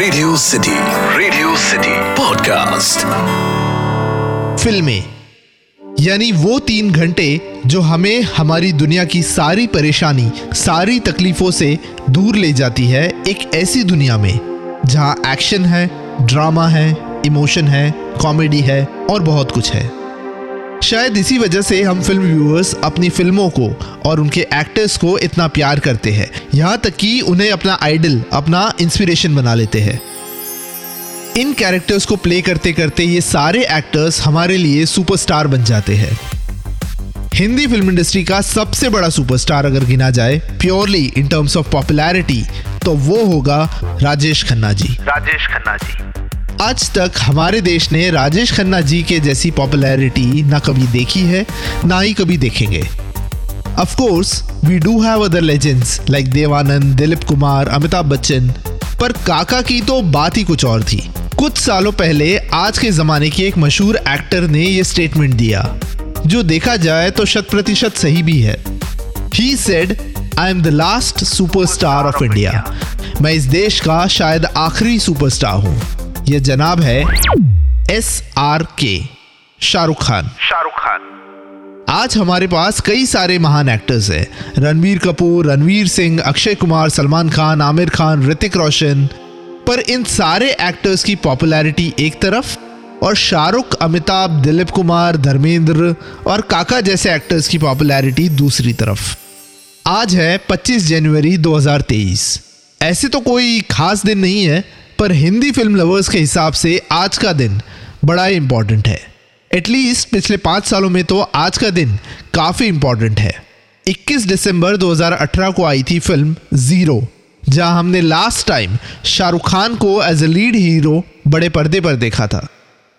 Radio city radio city podcast फ़िल्में, यानी वो तीन घंटे जो हमें हमारी दुनिया की सारी परेशानी, सारी तकलीफों से दूर ले जाती है एक ऐसी दुनिया में, जहाँ एक्शन है, ड्रामा है, इमोशन है, कॉमेडी है और बहुत कुछ है। शायद इसी वजह से हम फ़िल्म व्यूअर्स अपनी फ़िल्मों को और उनके एक्टर्स को इतना प्यार करते हैं। यहाँ तक कि उन्हें अपना आइडल अपना इंस्पिरेशन बना लेते हैं। इन कैरेक्टर्स को प्ले करते करते ये सारे एक्टर्स हमारे लिए सुपरस्टार बन जाते हैं। हिंदी फ़िल्म इंडस्ट्री का सबसे बड़ा सुपरस्टार अगर गिना जाए purely in terms of popularity तो वो होगा राजेश खन्ना जी। राजेश खन्ना जी। आज तक हमारे देश ने राजेश खन्ना जी के जैसी पॉपुलैरिटी ना कभी देखी है, ना ही कभी देखेंगे। Of course we do have other legends like Dev Anand Dilip Kumar Amitabh Bachchan पर काका की तो बात ही कुछ और थी। कुछ सालों पहले आज के जमाने के एक मशहूर एक्टर ने यह स्टेटमेंट दिया। जो देखा जाए तो शत प्रतिशत सही भी है। He said I am the last superstar of India मैं इस देश का शायद आखिरी सुपरस्टार हूँ। ये जनाब है एस आर के शाहरुख खान। शाहरुख खान। आज हमारे पास कई सारे महान एक्टर्स हैं। रणवीर कपूर रणवीर सिंह अक्षय कुमार सलमान खान आमिर खान ऋतिक रोशन। पर इन सारे एक्टर्स की पॉपुलैरिटी एक तरफ़ और शाहरुख अमिताभ दिलीप कुमार धर्मेंद्र और काका जैसे एक्टर्स की पॉपुलैरिटी दूसरी तरफ़। आज है 25 जनवरी 2023 ऐसे तो कोई खास दिन नहीं है पर हिंदी फ़िल्म लवर्स के हिसाब से आज का दिन बड़ा ही इंपॉर्टेंट है। एटलीस्ट पिछले पाँच सालों में तो आज का दिन काफ़ी इंपॉर्टेंट है। 21 दिसंबर 2018 को आई थी फ़िल्म ज़ीरो जहाँ हमने लास्ट टाइम शाहरुख खान को एज ए लीड हीरो बड़े पर्दे पर देखा था।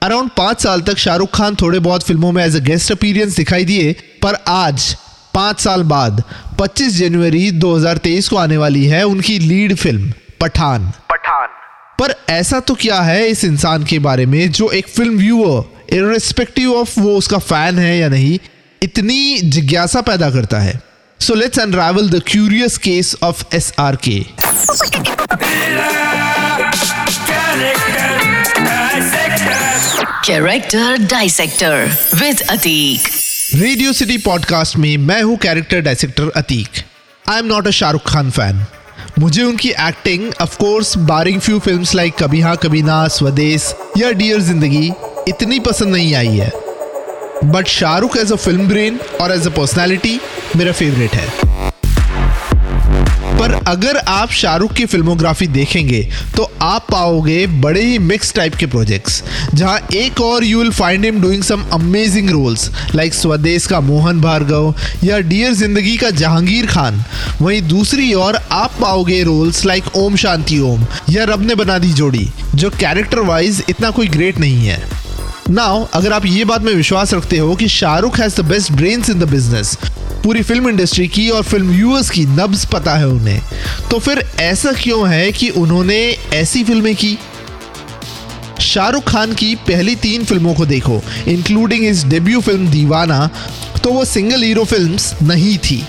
अराउंड पाँच साल तक शाहरुख खान थोड़े बहुत फ़िल्मों में एज ए गेस्ट अपीरियंस दिखाई दिए, पर आज, पाँच साल बाद 25 जनवरी 2023 को आने वाली है उनकी लीड फ़िल्म पठान। पर ऐसा तो क्या है इस इंसान के बारे में जो एक फ़िल्म व्यूअर इरिस्पेक्टिव ऑफ़ वो उसका फ़ैन है या नहीं इतनी जिज्ञासा पैदा करता है? So let's unravel the curious case of S R K character dissector with Atik radio city podcast में मैं हूँ character dissector Atik I am not a Shahrukh Khan fan मुझे उनकी acting of course barring few films like कभी हाँ कभी ना, स्वदेश या डियर ज़िंदगी, इतनी पसंद नहीं आई है. But Shahrukh as a film brain और एज अ पर्सनैलिटी मेरा फेवरेट है. पर अगर आप शाहरुख की फिल्मोग्राफी देखेंगे तो आप पाओगे बड़े ही मिक्स टाइप के प्रोजेक्ट्स जहाँ एक और you will find him doing some amazing roles like Swades का मोहन भार्गव या डियर ज़िंदगी का जहांगीर खान। वहीं दूसरी ओर आप पाओगे रोल्स लाइक ओम शांति ओम या रब ने बना दी जोड़ी, जो कैरेक्टर वाइज इतना कोई ग्रेट नहीं है। नाउ अगर आप ये बात में विश्वास रखते हो कि Shahrukh has the best brains in the business पूरी फ़िल्म इंडस्ट्री की और फ़िल्म व्यूअर्स की नब्ज पता है उन्हें। तो फिर ऐसा क्यों है कि उन्होंने ऐसी फ़िल्में की? शाहरुख खान की पहली तीन फ़िल्मों को देखो इंक्लूडिंग इस डेब्यू फ़िल्म दीवाना तो वो सिंगल हीरो फिल्म्स नहीं थी।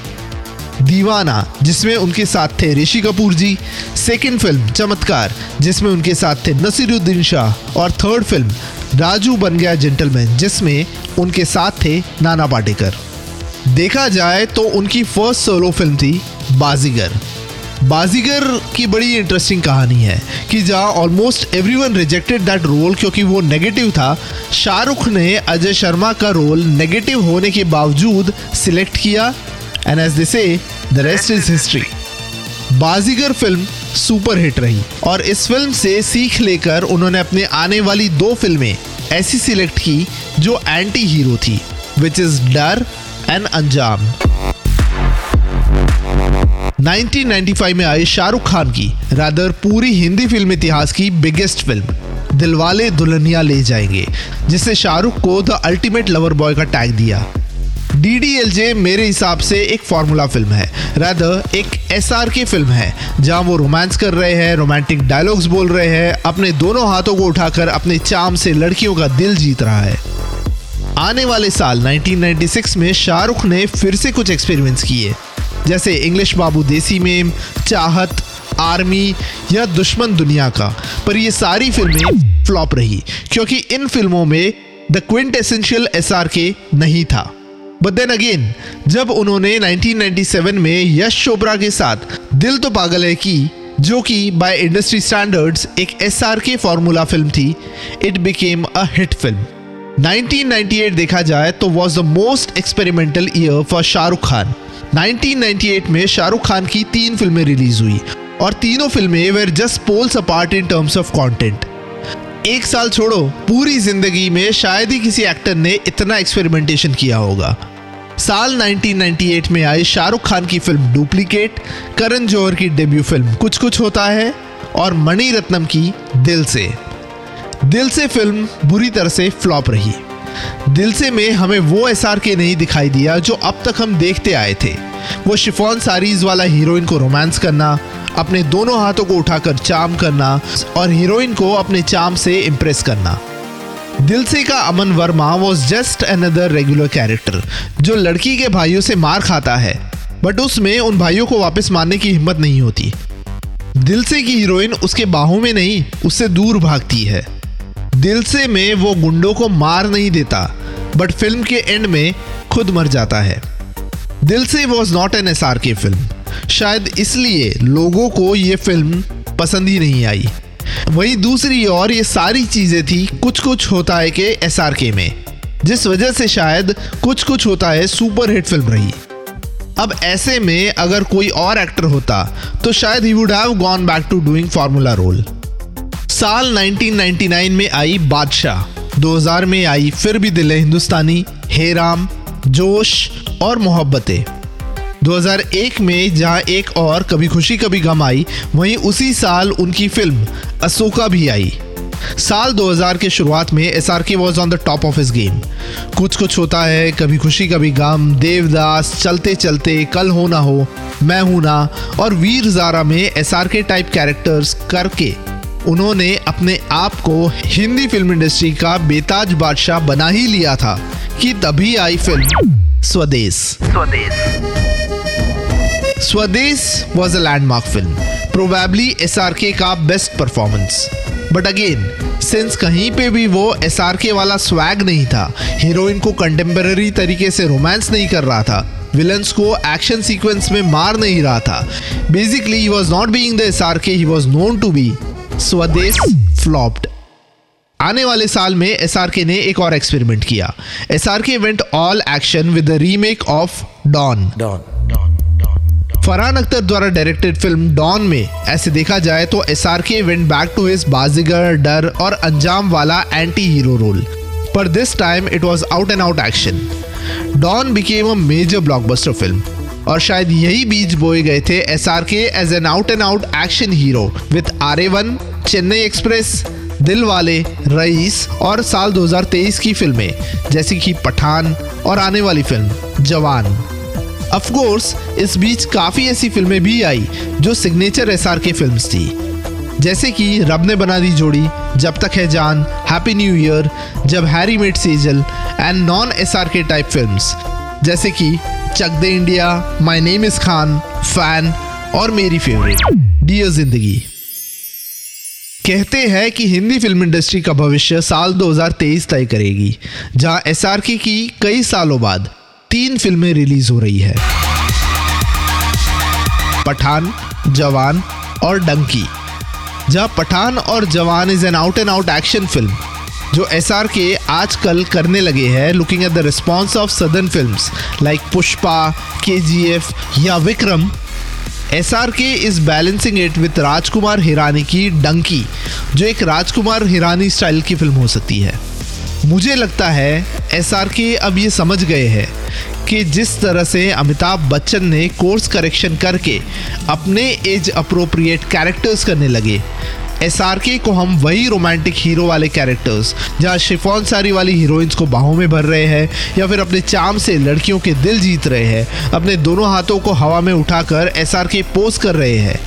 दीवाना, जिसमें उनके साथ थे ऋषि कपूर जी। सेकेंड फ़िल्म चमत्कार, जिसमें उनके साथ थे नसीरुद्दीन शाह। और थर्ड फ़िल्म राजू बन गया जेंटलमैन जिसमें उनके साथ थे नाना पाटेकर। देखा जाए तो उनकी फ़र्स्ट सोलो फ़िल्म थी बाजीगर। बाजीगर की बड़ी इंटरेस्टिंग कहानी है कि जहाँ almost everyone rejected that role क्योंकि वो नेगेटिव था, शाहरुख ने अजय शर्मा का रोल नेगेटिव होने के बावजूद सिलेक्ट किया and as they say the rest is history Baazigar film super hit रही, और इस फ़िल्म से सीख लेकर उन्होंने अपने आने वाली दो फ़िल्में ऐसी सिलेक्ट की जो एंटी हीरो थी विच इज़ डर एंड अंजाम। 1995 में आई शाहरुख खान की रादर पूरी हिंदी फ़िल्म इतिहास की बिगेस्ट फ़िल्म दिलवाले दुल्हनिया ले जाएँगे जिससे शाहरुख को द अल्टीमेट लवर बॉय का टैग दिया। डी डी एल जे मेरे हिसाब से एक फॉर्मूला फ़िल्म है रादर एक एस आर के फ़िल्म है, जहाँ वो रोमांस कर रहे हैं रोमांटिक डायलॉग्स बोल रहे हैं, अपने दोनों हाथों को उठाकर अपने चाम से लड़कियों का दिल जीत रहा है। आने वाले साल 1996 में शाहरुख ने फिर से कुछ एक्सपेरिमेंट्स किए। जैसे इंग्लिश बाबू देसी में चाहत, आर्मी या दुश्मन दुनिया का। पर ये सारी फ़िल्में फ्लॉप रही, क्योंकि इन फ़िल्मों में द क्विंट एसेंशियल एस नहीं था। बट देन अगेन जब उन्होंने 1997 में यश चोपड़ा के साथ दिल तो पागल है की, जो कि बाय इंडस्ट्री स्टैंडर्ड्स एक एस फॉर्मूला फ़िल्म थी it became a hit film 1998 देखा जाए तो was the most experimental year for Shahrukh Khan. 1998 में शाहरुख खान की तीन फ़िल्में रिलीज़ हुई और तीनों फ़िल्में were just poles apart in terms of content एक साल छोड़ो, पूरी ज़िंदगी में शायद ही किसी एक्टर ने इतना एक्सपेरिमेंटेशन किया होगा। साल 1998 में आई शाहरुख खान की फ़िल्म डुप्लीकेट, करण जौहर की डेब्यू फ़िल्म कुछ कुछ होता है और मणि रत्नम की दिल से। दिल से फ़िल्म बुरी तरह से फ्लॉप रही। दिल से में हमें वो एस आर के नहीं दिखाई दिया जो अब तक हम देखते आए थे। वो शिफॉन सारीज वाला हीरोइन को रोमांस करना, अपने दोनों हाथों को उठाकर चाम करना और हीरोइन को अपने चाम से इम्प्रेस करना। दिल से का Aman Varma was just another regular character जो लड़की के भाइयों से मार खाता है बट उसमें उन भाइयों को वापस मारने की हिम्मत नहीं होती। दिल से की हीरोइन उसके बाहों में नहीं, उससे दूर भागती है। दिल से में वो गुंडों को मार नहीं देता बट फ़िल्म के एंड में खुद मर जाता है। Dil Se was not an S R K film शायद इसलिए लोगों को ये फ़िल्म पसंद ही नहीं आई। वही दूसरी और ये सारी चीज़ें थी कुछ कुछ होता है के एस आर के में, जिस वजह से शायद कुछ कुछ होता है सुपर हिट फ़िल्म रही। अब ऐसे में अगर कोई और एक्टर होता तो शायद he would have gone back to doing formula role साल 1999 में आई बादशाह। 2000 में आई फिर भी दिल हिंदुस्तानी हे राम जोश और मोहब्बतें। 2001 में जहाँ एक और कभी खुशी, कभी गम आई, वहीं उसी साल उनकी फ़िल्म अशोका भी आई। साल 2000 के शुरुआत में S R K was on the top of his game Kuch Kuch Hota है, कभी खुशी, कभी गम, देवदास चलते चलते कल हो ना हो, मैं हूँ ना, और वीर जारा में S R K type characters करके। उन्होंने अपने आप को हिंदी फ़िल्म इंडस्ट्री का बेताज बादशाह बना ही लिया था कि तभी आई film Swades. Swades. Swades was a landmark film probably S R K का best performance but again since कहीं पे भी वो एस आर के वाला स्वैग नहीं था हीरोइन को कंटेम्पररी तरीके से रोमांस नहीं कर रहा था विलन्स को एक्शन सीक्वेंस में मार नहीं रहा था। Basically he was not being the S R K he was known to be Swades flopped आने वाले साल में एस ने एक और एक्सपेरिमेंट किया। S R K went all action with the remake of Don Farhan Akhtar द्वारा directed film Don में। ऐसे देखा जाए तो S R K went back to his Baazigar Darr और अंजाम वाला एंटी हीरो रोल पर this time it was out and out action Don became a major blockbuster film और शायद यही बीज बोए गए थे S R K as an out and out action hero with R A one Chennai Express Dilwale Raees और साल 2023 की फ़िल्में जैसे कि पठान और आने वाली फ़िल्म जवान। ऑफ़ कोर्स इस बीच काफ़ी ऐसी फ़िल्में भी आई जो signature S R K film थी। जैसे कि रब ने बना दी जोड़ी, Jab Tak Hai Jaan happy new year Jab Harry met Sejal and non S R K type film जैसे कि Chak De India my name is Khan fan और मेरी फेवरेट डियर ज़िंदगी कहते हैं कि हिंदी फ़िल्म इंडस्ट्री का भविष्य साल 2023 तय करेगी, जहाँ एसआरके की कई सालों बाद तीन फ़िल्में रिलीज़ हो रही है। पठान, जवान और डंकी। जहाँ पठान और Jawan is an out and out action film जो एस आर के आजकल करने लगे हैं looking at the response of southern film like Pushpa K G F या Vikram S R K is balancing it with Rajkumar Hirani की डंकी जो एक Rajkumar Hirani style की फ़िल्म हो सकती है। मुझे लगता है एस आर के अब ये समझ गए हैं कि जिस तरह से अमिताभ बच्चन ने कोर्स करेक्शन करके अपने एज अप्रोप्रिएट कैरेक्टर्स करने लगे एसआरके को हम वही रोमांटिक हीरो वाले कैरेक्टर्स जहाँ शिफॉन सारी वाली हीरोइंस को बाहों में भर रहे हैं, या फिर अपने चाम से लड़कियों के दिल जीत रहे हैं, अपने दोनों हाथों को हवा में उठाकर एस आर के पोज कर रहे हैं।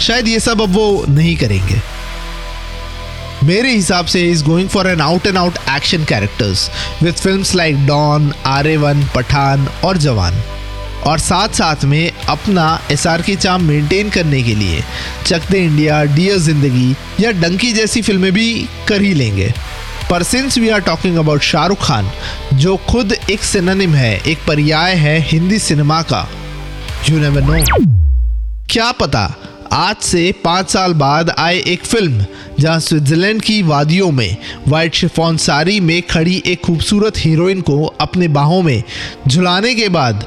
शायद ये सब अब वो नहीं करेंगे। मेरे हिसाब से is going for an out and out action characters with film like Don R one, Pathaan और जवान। और साथ साथ में अपना एस आर के चाम मेंटेन करने के लिए चक दे इंडिया डियर ज़िंदगी या डंकी जैसी फ़िल्में भी कर ही लेंगे। पर since we are talking about Shahrukh Khan जो खुद एक सिनोनिम है, एक पर्याय है हिंदी सिनेमा का यू नेवर नो क्या पता आज से पाँच साल बाद आए एक फ़िल्म जहाँ स्विट्जरलैंड की वादियों में वाइट शिफॉन साड़ी में खड़ी एक खूबसूरत हीरोइन को अपने बाहों में झुलाने के बाद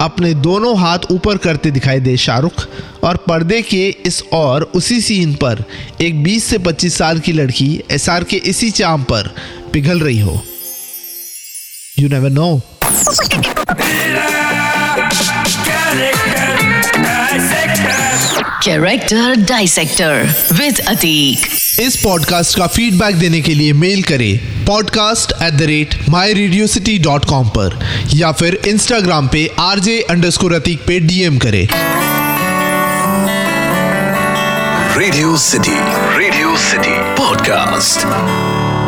अपने दोनों हाथ ऊपर करते दिखाई दे शाहरुख और पर्दे के इस और उसी सीन पर एक 20 से 25 साल की लड़की एसआर के इसी चाम पर पिघल रही हो। You never know Character Dissector with Atik. इस पॉडकास्ट का फीडबैक देने के लिए मेल करें। Podcast at the rate my radio city dot com पर, या फिर इंस्टाग्राम पे R J under score Atik पे डीएम करें radio city radio city Podcast.